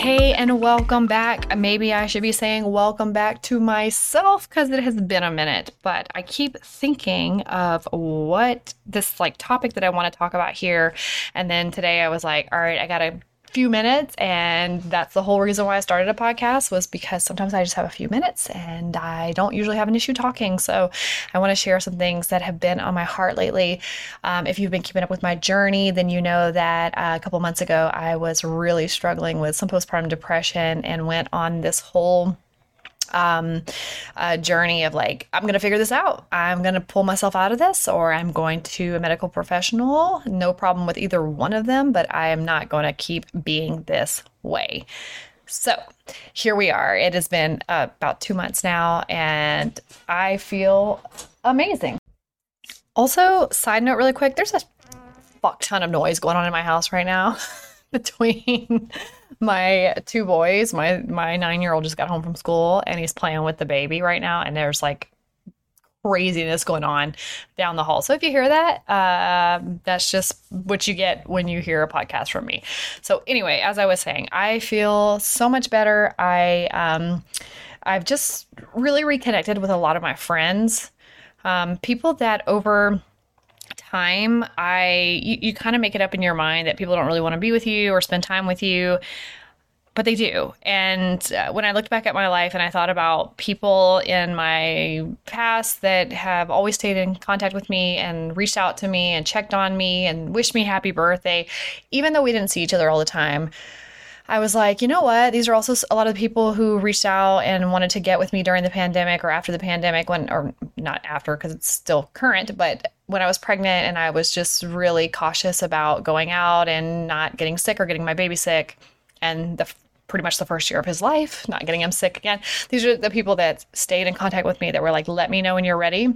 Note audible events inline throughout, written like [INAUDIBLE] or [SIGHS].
Hey, and welcome back. Maybe I should be saying welcome back to myself because it has been a minute, but I keep thinking of what this like topic that I want to talk about here. And then today I was like, all right, I got to few minutes and that's the whole reason why I started a podcast was because sometimes I just have a few minutes and I don't usually have an issue talking. So I want to share some things that have been on my heart lately. Um, if you've been keeping up with my journey then you know that uh, a couple months ago I was really struggling with some postpartum depression and went on this whole um, a journey of like, I'm going to figure this out. I'm going to pull myself out of this, or I'm going to a medical professional. No problem with either one of them, but I am not going to keep being this way. So here we are. It has been uh, about two months now, and I feel amazing. Also, side note, really quick there's a fuck ton of noise going on in my house right now [LAUGHS] between my two boys. My my nine year old just got home from school and he's playing with the baby right now, and there's like craziness going on down the hall. So if you hear that, uh, that's just what you get when you hear a podcast from me. So anyway, as I was saying, I feel so much better. I um, I've just really reconnected with a lot of my friends, um, people that over time i you, you kind of make it up in your mind that people don't really want to be with you or spend time with you but they do. And uh, when I looked back at my life and I thought about people in my past that have always stayed in contact with me and reached out to me and checked on me and wished me happy birthday, even though we didn't see each other all the time, I was like, you know what? These are also a lot of people who reached out and wanted to get with me during the pandemic or after the pandemic, when, or not after because it's still current, but when I was pregnant and I was just really cautious about going out and not getting sick or getting my baby sick. And the pretty much the first year of his life, not getting him sick again. These are the people that stayed in contact with me that were like, let me know when you're ready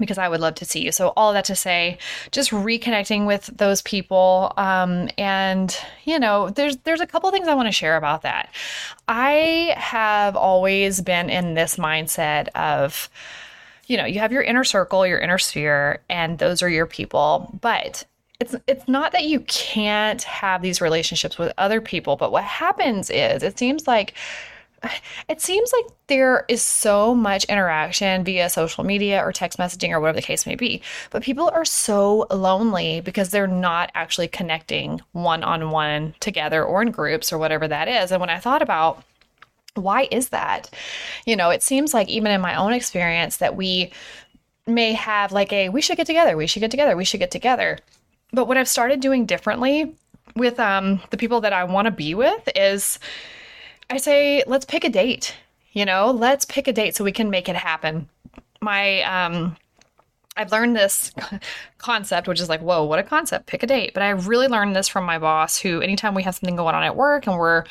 because I would love to see you. So all that to say, just reconnecting with those people, um, and you know, there's there's a couple things I want to share about that. I have always been in this mindset of, you know, you have your inner circle, your inner sphere, and those are your people, but it's it's not that you can't have these relationships with other people, but what happens is it seems like [SIGHS] it seems like there is so much interaction via social media or text messaging or whatever the case may be. But people are so lonely because they're not actually connecting one on one together or in groups or whatever that is. And when I thought about why is that? You know, it seems like even in my own experience that we may have like a we should get together, we should get together, we should get together. But what I've started doing differently with um, the people that I want to be with is I say, let's pick a date. You know, let's pick a date so we can make it happen. My, um, I've learned this [LAUGHS] concept, which is like, whoa, what a concept. Pick a date. But I really learned this from my boss, who, anytime we have something going on at work and we're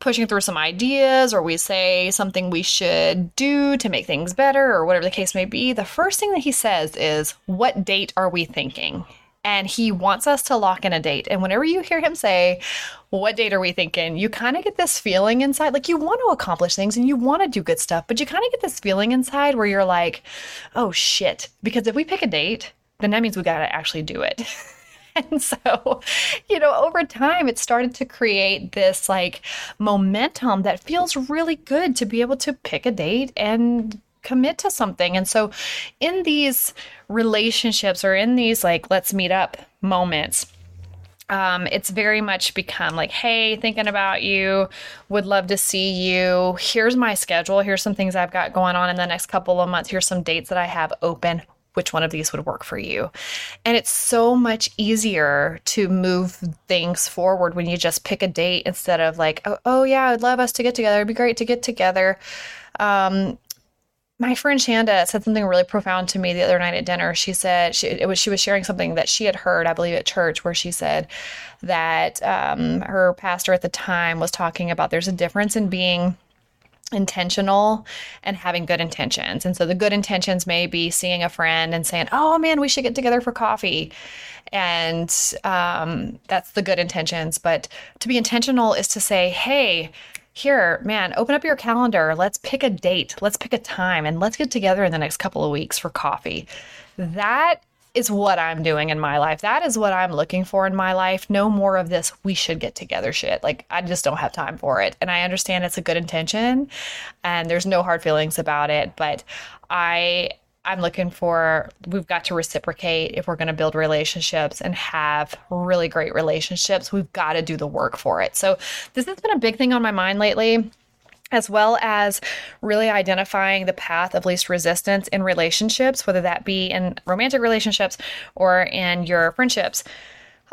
pushing through some ideas or we say something we should do to make things better or whatever the case may be, the first thing that he says is, What date are we thinking? And he wants us to lock in a date. And whenever you hear him say, What date are we thinking? you kind of get this feeling inside like you want to accomplish things and you want to do good stuff, but you kind of get this feeling inside where you're like, Oh shit. Because if we pick a date, then that means we got to actually do it. [LAUGHS] and so, you know, over time, it started to create this like momentum that feels really good to be able to pick a date and commit to something. And so, in these relationships or in these like, let's meet up moments, um, it's very much become like, hey, thinking about you, would love to see you. Here's my schedule. Here's some things I've got going on in the next couple of months. Here's some dates that I have open. Which one of these would work for you? And it's so much easier to move things forward when you just pick a date instead of like, oh, oh yeah, I'd love us to get together. It'd be great to get together. Um, my friend Shanda said something really profound to me the other night at dinner. She said she was she was sharing something that she had heard, I believe, at church, where she said that um, her pastor at the time was talking about there's a difference in being intentional and having good intentions. And so the good intentions may be seeing a friend and saying, "Oh man, we should get together for coffee," and um, that's the good intentions. But to be intentional is to say, "Hey." Here, man, open up your calendar. Let's pick a date. Let's pick a time and let's get together in the next couple of weeks for coffee. That is what I'm doing in my life. That is what I'm looking for in my life. No more of this, we should get together shit. Like, I just don't have time for it. And I understand it's a good intention and there's no hard feelings about it. But I I'm looking for we've got to reciprocate if we're going to build relationships and have really great relationships. We've got to do the work for it. So, this has been a big thing on my mind lately as well as really identifying the path of least resistance in relationships, whether that be in romantic relationships or in your friendships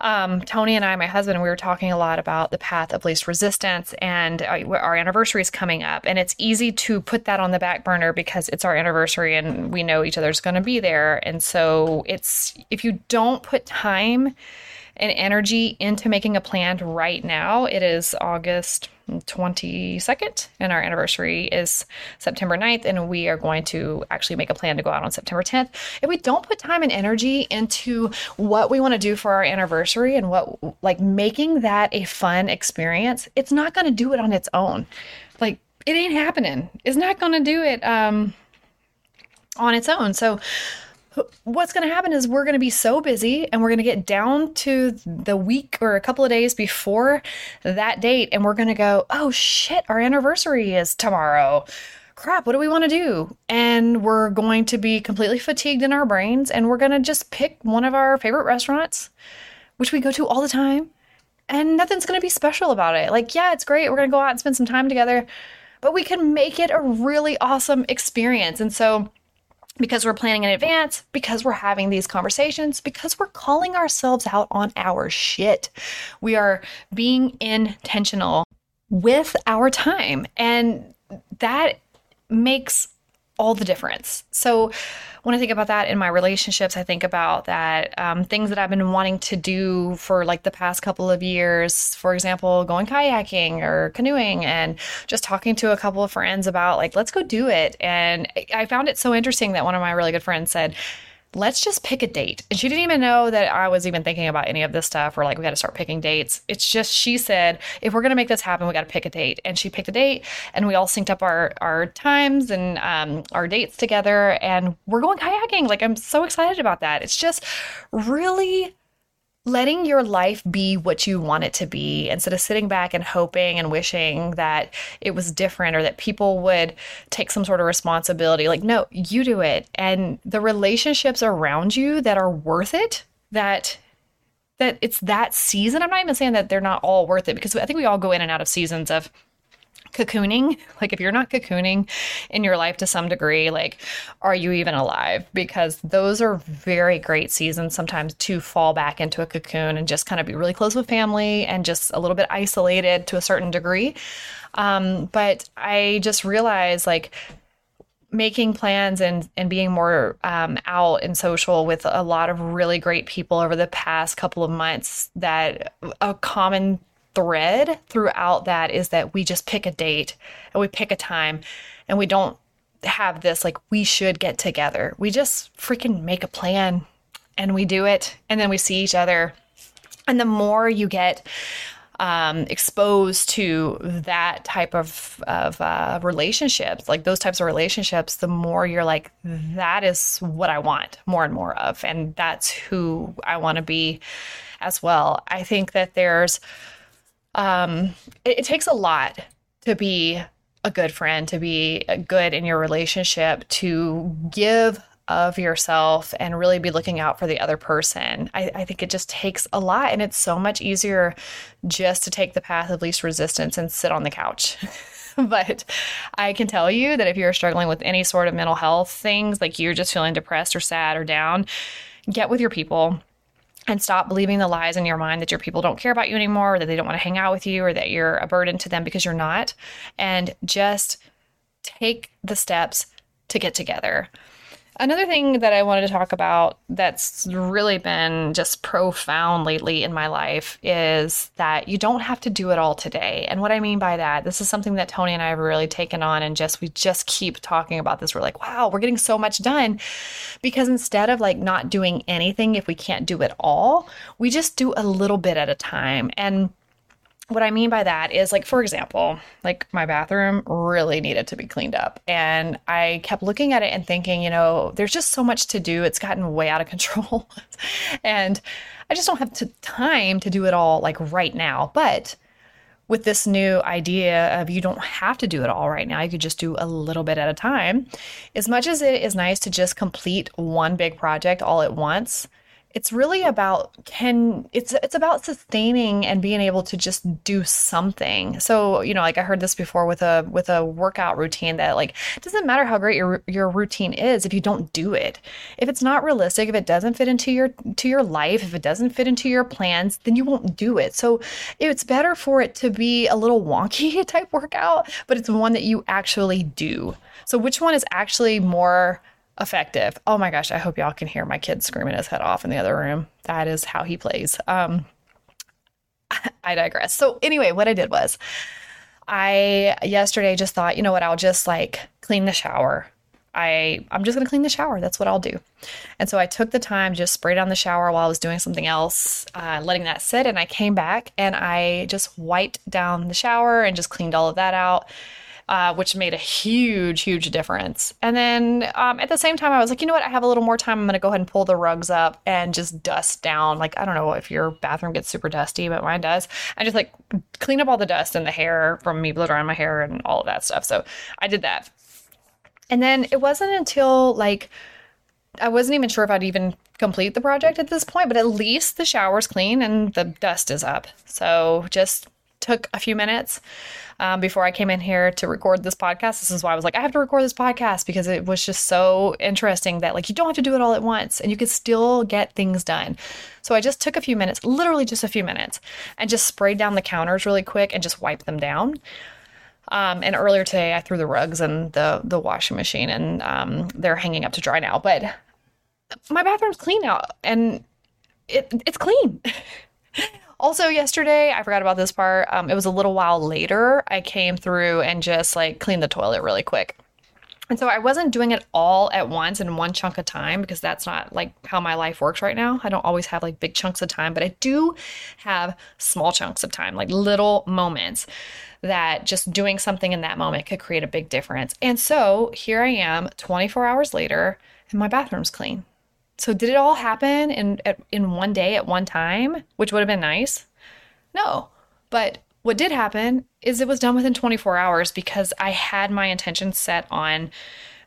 um, Tony and I, my husband, we were talking a lot about the path of least resistance, and uh, our anniversary is coming up. And it's easy to put that on the back burner because it's our anniversary and we know each other's going to be there. And so it's if you don't put time and energy into making a plan right now, it is August 22nd, and our anniversary is September 9th, and we are going to actually make a plan to go out on September 10th. If we don't put time and energy into what we want to do for our anniversary and what, like, making that a fun experience, it's not going to do it on its own. Like, it ain't happening. It's not going to do it um, on its own. So, what's going to happen is we're going to be so busy and we're going to get down to the week or a couple of days before that date and we're going to go, oh shit, our anniversary is tomorrow. Crap, what do we want to do? And we're going to be completely fatigued in our brains and we're going to just pick one of our favorite restaurants, which we go to all the time, and nothing's going to be special about it. Like, yeah, it's great. We're going to go out and spend some time together, but we can make it a really awesome experience. And so, because we're planning in advance, because we're having these conversations, because we're calling ourselves out on our shit. We are being intentional with our time. And that makes all the difference. So, when I think about that in my relationships, I think about that um, things that I've been wanting to do for like the past couple of years. For example, going kayaking or canoeing, and just talking to a couple of friends about like, let's go do it. And I found it so interesting that one of my really good friends said, let's just pick a date. And she didn't even know that I was even thinking about any of this stuff or like we got to start picking dates. It's just she said, if we're going to make this happen, we got to pick a date. And she picked a date and we all synced up our our times and um, our dates together and we're going kayaking. Like I'm so excited about that. It's just really letting your life be what you want it to be instead of sitting back and hoping and wishing that it was different or that people would take some sort of responsibility. Like, no, you do it. And the relationships around you that are worth it, that that it's that season. I'm not even saying that they're not all worth it because I think we all go in and out of seasons of cocooning. [LAUGHS] Like if you're not cocooning in your life to some degree like are you even alive? Because those are very great seasons sometimes to fall back into a cocoon and just kind of be really close with family and just a little bit isolated to a certain degree. Um, but i just realized like making plans and and being more um, out and social with a lot of really great people over the past couple of months that a common thread throughout that is that we just pick a date and we pick a time and we don't have this like we should get together. We just freaking make a plan and we do it and then we see each other. And the more you get um, exposed to that type of of uh, relationships, like those types of relationships, the more you're like, that is what I want more and more of, and that's who I want to be as well. I think that there's um, it, it takes a lot to be a good friend, to be good in your relationship, to give of yourself and really be looking out for the other person. I, I, think it just takes a lot, and it's so much easier just to take the path of least resistance and sit on the couch. [LAUGHS] but I can tell you that if you're struggling with any sort of mental health things, like you're just feeling depressed or sad or down, get with your people and stop believing the lies in your mind that your people don't care about you anymore or that they don't want to hang out with you or that you're a burden to them because you're not. And just take the steps to get together Another thing that I wanted to talk about that's really been just profound lately in my life is that you don't have to do it all today. And what I mean by that, this is something that Tony and I have really taken on and just we just keep talking about this. We're like, wow, we're getting so much done because instead of like not doing anything if we can't do it all, we just do a little bit at a time. And what I mean by that is like, for example, like my bathroom really needed to be cleaned up. And I kept looking at it and thinking, you know, there's just so much to do. It's gotten way out of [LAUGHS] control. and I just don't have to, time to do it all like right now. But with this new idea of you don't have to do it all right now, you could just do a little bit at a time. As much as it is nice to just complete one big project all at once, it's really about can it's it's about sustaining and being able to just do something. So you know like i heard this before with a with a workout routine that like doesn't matter how great your your routine is if you don't do it. If it's not realistic if it doesn't fit into your to your life if it doesn't fit into your plans then you won't do it. So it's better for it to be a little wonky [LAUGHS] type workout but it's one that you actually do. So which one is actually more effective. Oh my gosh, I hope y'all can hear my kid screaming his head off in the other room. That is how he plays. Um, [LAUGHS] I digress. So, anyway, what I did was I yesterday just thought, you know what, I'll just like clean the shower. I I'm just gonna clean the shower. That's what I'll do. And so I took the time, just sprayed on the shower while I was doing something else, uh, letting that sit. And I came back and I just wiped down the shower and just cleaned all of that out uh, which made a huge, huge difference. And then um, at the same time, I was like, you know what? I have a little more time. I'm going to go ahead and pull the rugs up and just dust down. Like, I don't know if your bathroom gets super dusty, but mine does. I just like clean up all the dust and the hair from me blow drying my hair and all of that stuff. So I did that. And then it wasn't until like, I wasn't even sure if I'd even complete the project at this point, but at least the shower's clean and the dust is up. So just took a few minutes um, before I came in here to record this podcast. This is why I was like, I have to record this podcast because it was just so interesting that like you don't have to do it all at once and you can still get things done. So I just took a few minutes, literally just a few minutes, and just sprayed down the counters really quick and just wiped them down. Um, and earlier today, I threw the rugs and the the washing machine, and um, they're hanging up to dry now. But my bathroom's clean now, and it it's clean. [LAUGHS] Also, yesterday, I forgot about this part. Um, it was a little while later. I came through and just like cleaned the toilet really quick. And so I wasn't doing it all at once in one chunk of time because that's not like how my life works right now. I don't always have like big chunks of time, but I do have small chunks of time, like little moments that just doing something in that moment could create a big difference. And so here I am 24 hours later and my bathroom's clean. So did it all happen in in one day at one time, which would have been nice? No. But what did happen is it was done within 24 hours because I had my intention set on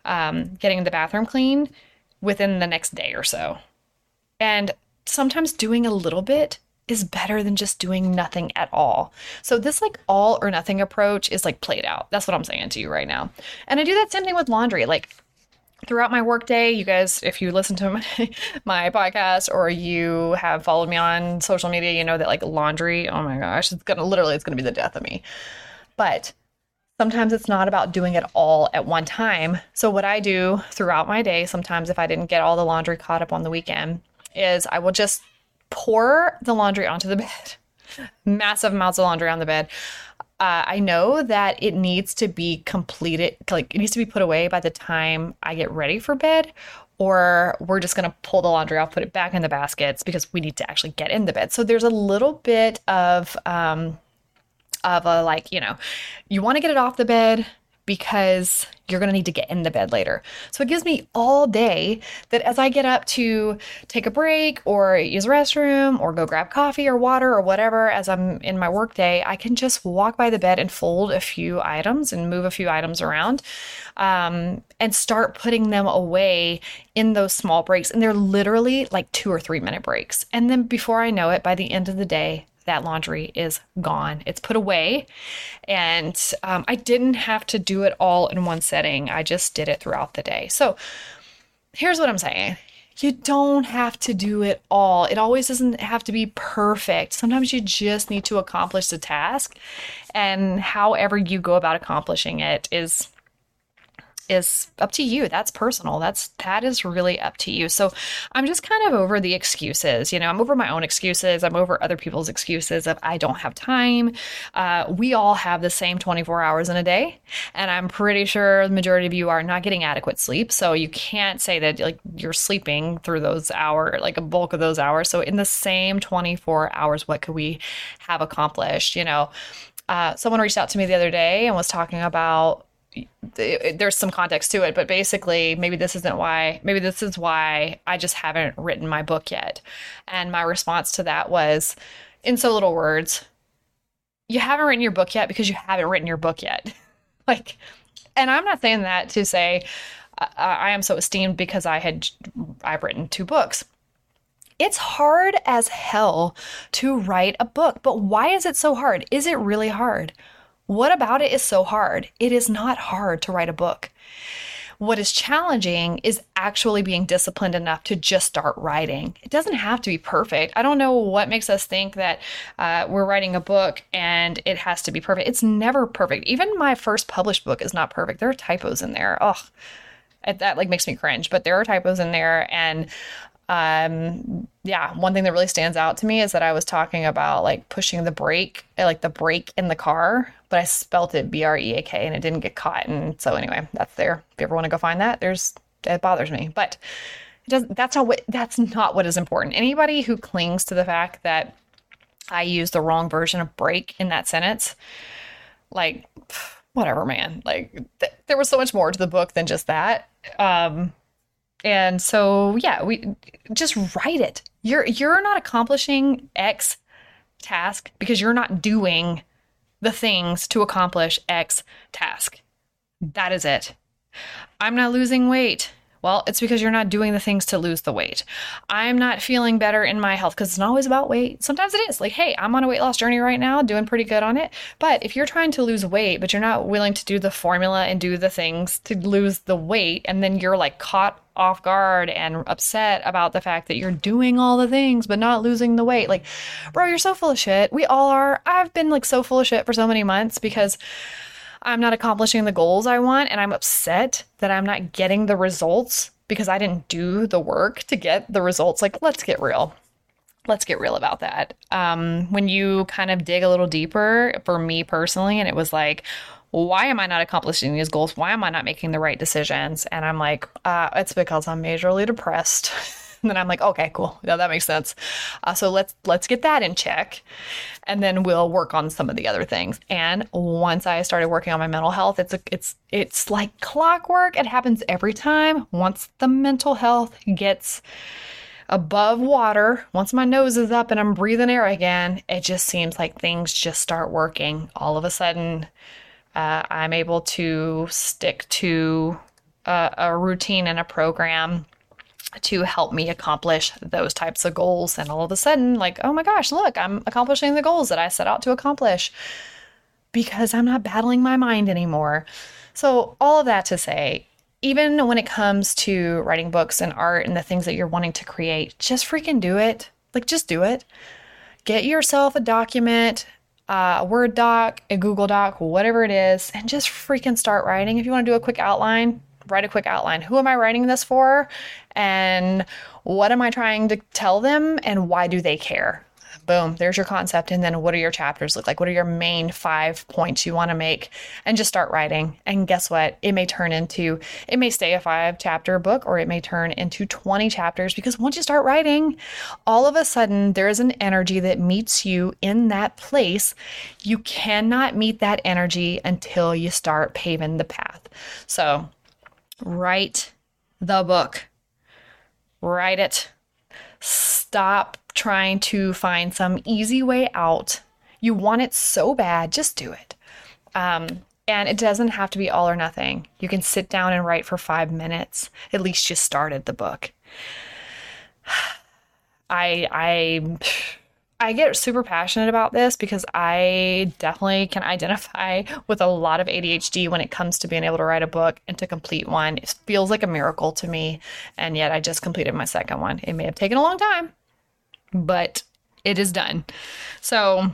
um, getting the bathroom clean within the next day or so. And sometimes doing a little bit is better than just doing nothing at all. So this like all or nothing approach is like played out. That's what I'm saying to you right now. And I do that same thing with laundry. Like throughout my workday. You guys, if you listen to my, [LAUGHS] my podcast or you have followed me on social media, you know that like laundry, oh my gosh, it's gonna literally it's gonna be the death of me. But sometimes it's not about doing it all at one time. So what I do throughout my day, sometimes if I didn't get all the laundry caught up on the weekend, is I will just pour the laundry onto the [LAUGHS] bed. Massive amounts of laundry on the bed uh, I know that it needs to be completed, like it needs to be put away by the time I get ready for bed, or we're just going to pull the laundry off, put it back in the baskets because we need to actually get in the bed. So there's a little bit of, um, of a like, you know, you want to get it off the bed because you're going to need to get in the bed later. So it gives me all day that as I get up to take a break or use a restroom or go grab coffee or water or whatever as I'm in my workday, I can just walk by the bed and fold a few items and move a few items around um, and start putting them away in those small breaks. And they're literally like two or three minute breaks. And then before I know it, by the end of the day, that laundry is gone. It's put away. And um, I didn't have to do it all in one setting. I just did it throughout the day. So here's what I'm saying. You don't have to do it all. It always doesn't have to be perfect. Sometimes you just need to accomplish the task. And however you go about accomplishing it is is up to you. That's personal. That's that is really up to you. So I'm just kind of over the excuses. You know, I'm over my own excuses. I'm over other people's excuses of I don't have time. Uh, we all have the same 24 hours in a day, and I'm pretty sure the majority of you are not getting adequate sleep. So you can't say that like you're sleeping through those hours, like a bulk of those hours. So in the same 24 hours, what could we have accomplished? You know, uh, someone reached out to me the other day and was talking about there's some context to it, but basically, maybe this isn't why, maybe this is why I just haven't written my book yet. And my response to that was, in so little words, you haven't written your book yet because you haven't written your book yet. [LAUGHS] like, and I'm not saying that to say I, I am so esteemed because I had, I've written two books. It's hard as hell to write a book, but why is it so hard? Is it really hard? What about it is so hard? It is not hard to write a book. What is challenging is actually being disciplined enough to just start writing. It doesn't have to be perfect. I don't know what makes us think that uh, we're writing a book and it has to be perfect. It's never perfect. Even my first published book is not perfect. There are typos in there. Oh, that like makes me cringe. But there are typos in there, and um yeah one thing that really stands out to me is that i was talking about like pushing the brake like the brake in the car but i spelt it b-r-e-a-k and it didn't get caught. And so anyway that's there. If you ever want to go find that there's it bothers me. But it doesn't. that's not what that's not what is important. Anybody who clings to the fact that i used the wrong version of break in that sentence like whatever man. Like th- there was so much more to the book than just that. Um and so yeah, we just write it. You're you're not accomplishing X task because you're not doing the things to accomplish X task. That is it. I'm not losing weight well, it's because you're not doing the things to lose the weight. I'm not feeling better in my health because it's not always about weight. Sometimes it is like, hey, I'm on a weight loss journey right now, doing pretty good on it. But if you're trying to lose weight, but you're not willing to do the formula and do the things to lose the weight, and then you're like caught off guard and upset about the fact that you're doing all the things but not losing the weight. Like, bro, you're so full of shit. We all are. I've been like so full of shit for so many months because I'm not accomplishing the goals I want and I'm upset that I'm not getting the results because I didn't do the work to get the results. Like, let's get real. Let's get real about that. Um, when you kind of dig a little deeper, for me personally, and it was like, why am I not accomplishing these goals? Why am I not making the right decisions? And I'm like, uh, it's because I'm majorly depressed. [LAUGHS] And then I'm like, okay, cool. Yeah, that makes sense. Uh, so let's let's get that in check, and then we'll work on some of the other things. And once I started working on my mental health, it's a, it's it's like clockwork. It happens every time. Once the mental health gets above water, once my nose is up and I'm breathing air again, it just seems like things just start working. All of a sudden, uh, I'm able to stick to a, a routine and a program to help me accomplish those types of goals. And all of a sudden, like, oh my gosh, look, I'm accomplishing the goals that I set out to accomplish because I'm not battling my mind anymore. So, all of that to say, even when it comes to writing books and art and the things that you're wanting to create, just freaking do it. Like, just do it. Get yourself a document, uh, a Word doc, a Google doc, whatever it is, and just freaking start writing. If you want to do a quick outline, write a quick outline. Who am I writing this for? And what am I trying to tell them? And why do they care? Boom, there's your concept. And then what do your chapters look like? What are your main five points you want to make? And just start writing. And guess what? It may turn into, it may stay a five chapter book or it may turn into 20 chapters because once you start writing, all of a sudden there is an energy that meets you in that place. You cannot meet that energy until you start paving the path. So, Write the book. Write it. Stop trying to find some easy way out. You want it so bad, just do it. Um, and it doesn't have to be all or nothing. You can sit down and write for five minutes. At least you started the book. [SIGHS] I I I get super passionate about this because I definitely can identify with a lot of ADHD when it comes to being able to write a book and to complete one. It feels like a miracle to me. And yet I just completed my second one. It may have taken a long time, but it is done. So,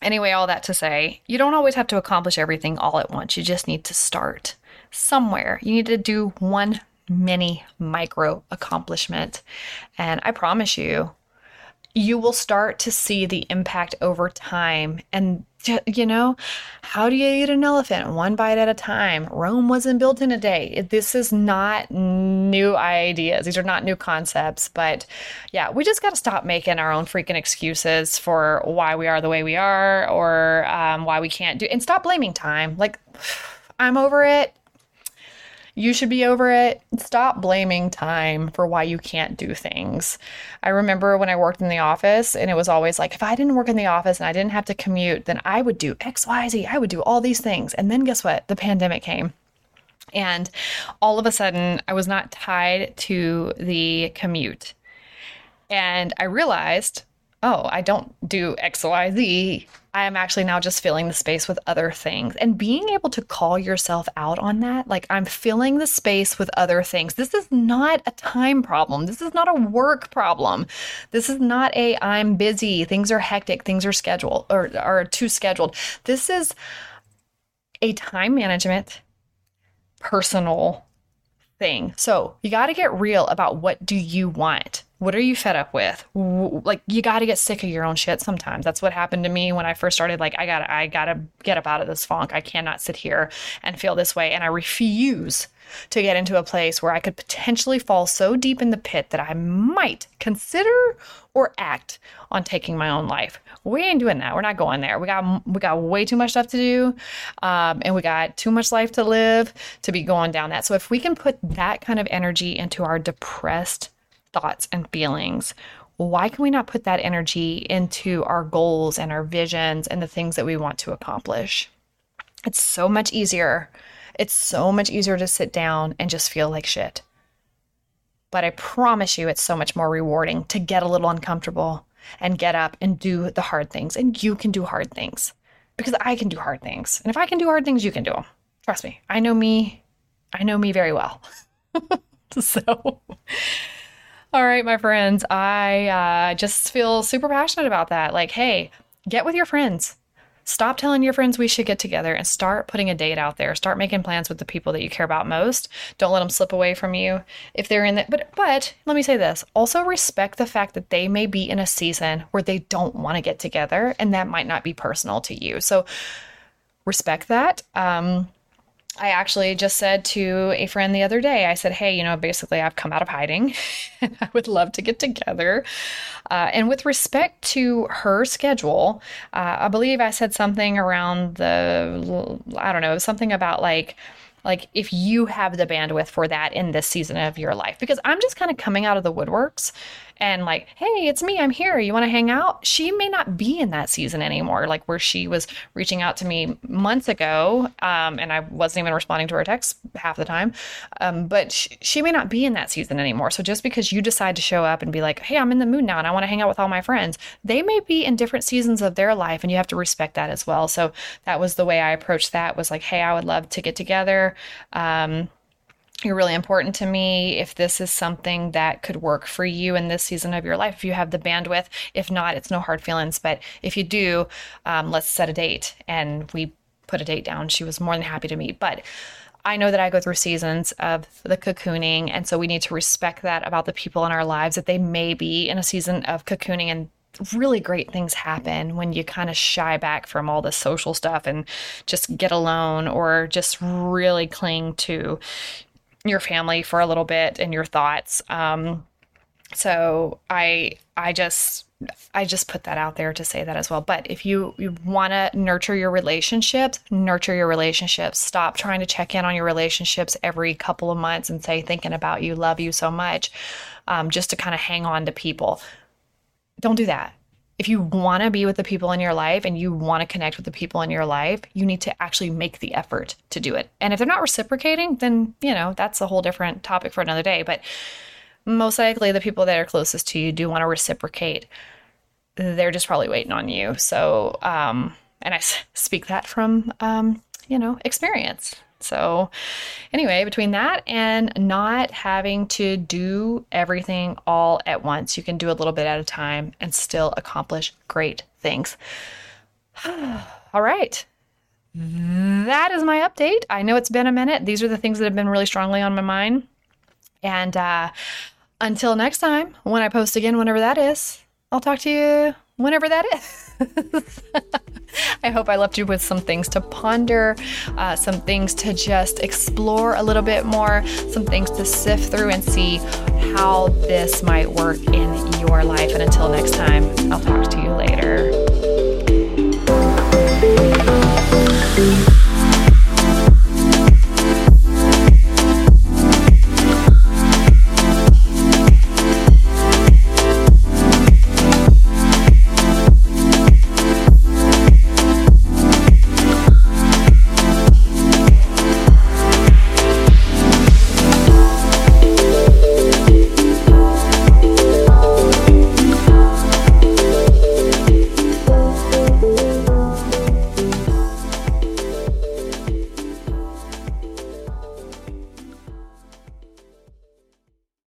anyway, all that to say, you don't always have to accomplish everything all at once. You just need to start. somewhere. You need to do one mini micro accomplishment. And I promise you, you will start to see the impact over time. And, you know, how do you eat an elephant? One bite at a time. Rome wasn't built in a day. This is not new ideas. These are not new concepts. But yeah, we just got to stop making our own freaking excuses for why we are the way we are or um, why we can't do and stop blaming time. Like, [SIGHS] I'm over it you should be over it. Stop blaming time for why you can't do things. I remember when I worked in the office, and it was always like, if I didn't work in the office and I didn't have to commute, then I would do X, Y, Z. I would do all these things. And then guess what? The pandemic came. And all of a sudden, I was not tied to the commute. And I realized oh, I don't do X, Y, Z. I am actually now just filling the space with other things. And being able to call yourself out on that, like I'm filling the space with other things. This is not a time problem. This is not a work problem. This is not a I'm busy, things are hectic, things are scheduled or are too scheduled. This is a time management, personal thing. So you got to get real about what do you want? What are you fed up with? Like you got to get sick of your own shit sometimes. That's what happened to me when i first started like i gotta i gotta get up out of this funk. I cannot sit here and feel this way and i refuse to get into a place where i could potentially fall so deep in the pit that i might consider or act on taking my own life we ain't doing that we're not going there we got we got way too much stuff to do um, and we got too much life to live to be going down that so if we can put that kind of energy into our depressed thoughts and feelings, why can we not put that energy into our goals and our visions and the things that we want to accomplish? It's so much easier. It's so much easier to sit down and just feel like shit. But I promise you, it's so much more rewarding to get a little uncomfortable and get up and do the hard things. And you can do hard things because I can do hard things. And if I can do hard things, you can do them. Trust me. I know me. I know me very well. [LAUGHS] so all right, my friends. I uh, just feel super passionate about that. Like, hey, get with your friends. Stop telling your friends we should get together and start putting a date out there. Start making plans with the people that you care about most. Don't let them slip away from you if they're in that. But but let me say this: also respect the fact that they may be in a season where they don't want to get together, and that might not be personal to you. So respect that. Um, I actually just said to a friend the other day, I said, Hey, you know, basically I've come out of hiding [LAUGHS] I would love to get together. Uh, and with respect to her schedule, uh, I believe I said something around the, I don't know, something about like, like if you have the bandwidth for that in this season of your life because i'm just kind of coming out of the woodworks and like, hey, it's me, I'm here. You want to hang out? She may not be in that season anymore, like where she was reaching out to me months ago, um, and I wasn't even responding to her texts half the time. Um, but she, she may not be in that season anymore. So just because you decide to show up and be like, hey, I'm in the mood now and I want to hang out with all my friends, they may be in different seasons of their life, and you have to respect that as well. So that was the way I approached that. Was like, hey, I would love to get together. Um, you're really important to me if this is something that could work for you in this season of your life if you have the bandwidth. If not it's no hard feelings. But if you do um, let's set a date. And we put a date down. She was more than happy to meet. But I know that I go through seasons of the cocooning, and so we need to respect that about the people in our lives that they may be in a season of cocooning. And really great things happen when you kind of shy back from all the social stuff and just get alone or just really cling to your family for a little bit and your thoughts. Um, so I I just I just put that out there to say that as well. But if you, you want to nurture your relationships, nurture your relationships. Stop trying to check in on your relationships every couple of months and say, thinking about you, love you so much, um, just to kind of hang on to people. Don't do that if you want to be with the people in your life and you want to connect with the people in your life, you need to actually make the effort to do it. And if they're not reciprocating, then, you know, that's a whole different topic for another day. But most likely the people that are closest to you do want to reciprocate. They're just probably waiting on you. So, um, and I [LAUGHS] speak that from, um, you know, experience. So, anyway, between that and not having to do everything all at once, you can do a little bit at a time and still accomplish great things. [SIGHS] all right. that is my update. I know it's been a minute. These are the things that have been really strongly on my mind. And uh, until next time, when I post again, whenever that is, I'll talk to you whenever that is. [LAUGHS] I hope I left you with some things to ponder, uh, some things to just explore a little bit more, some things to sift through and see how this might work in your life. And until next time, I'll talk to you later.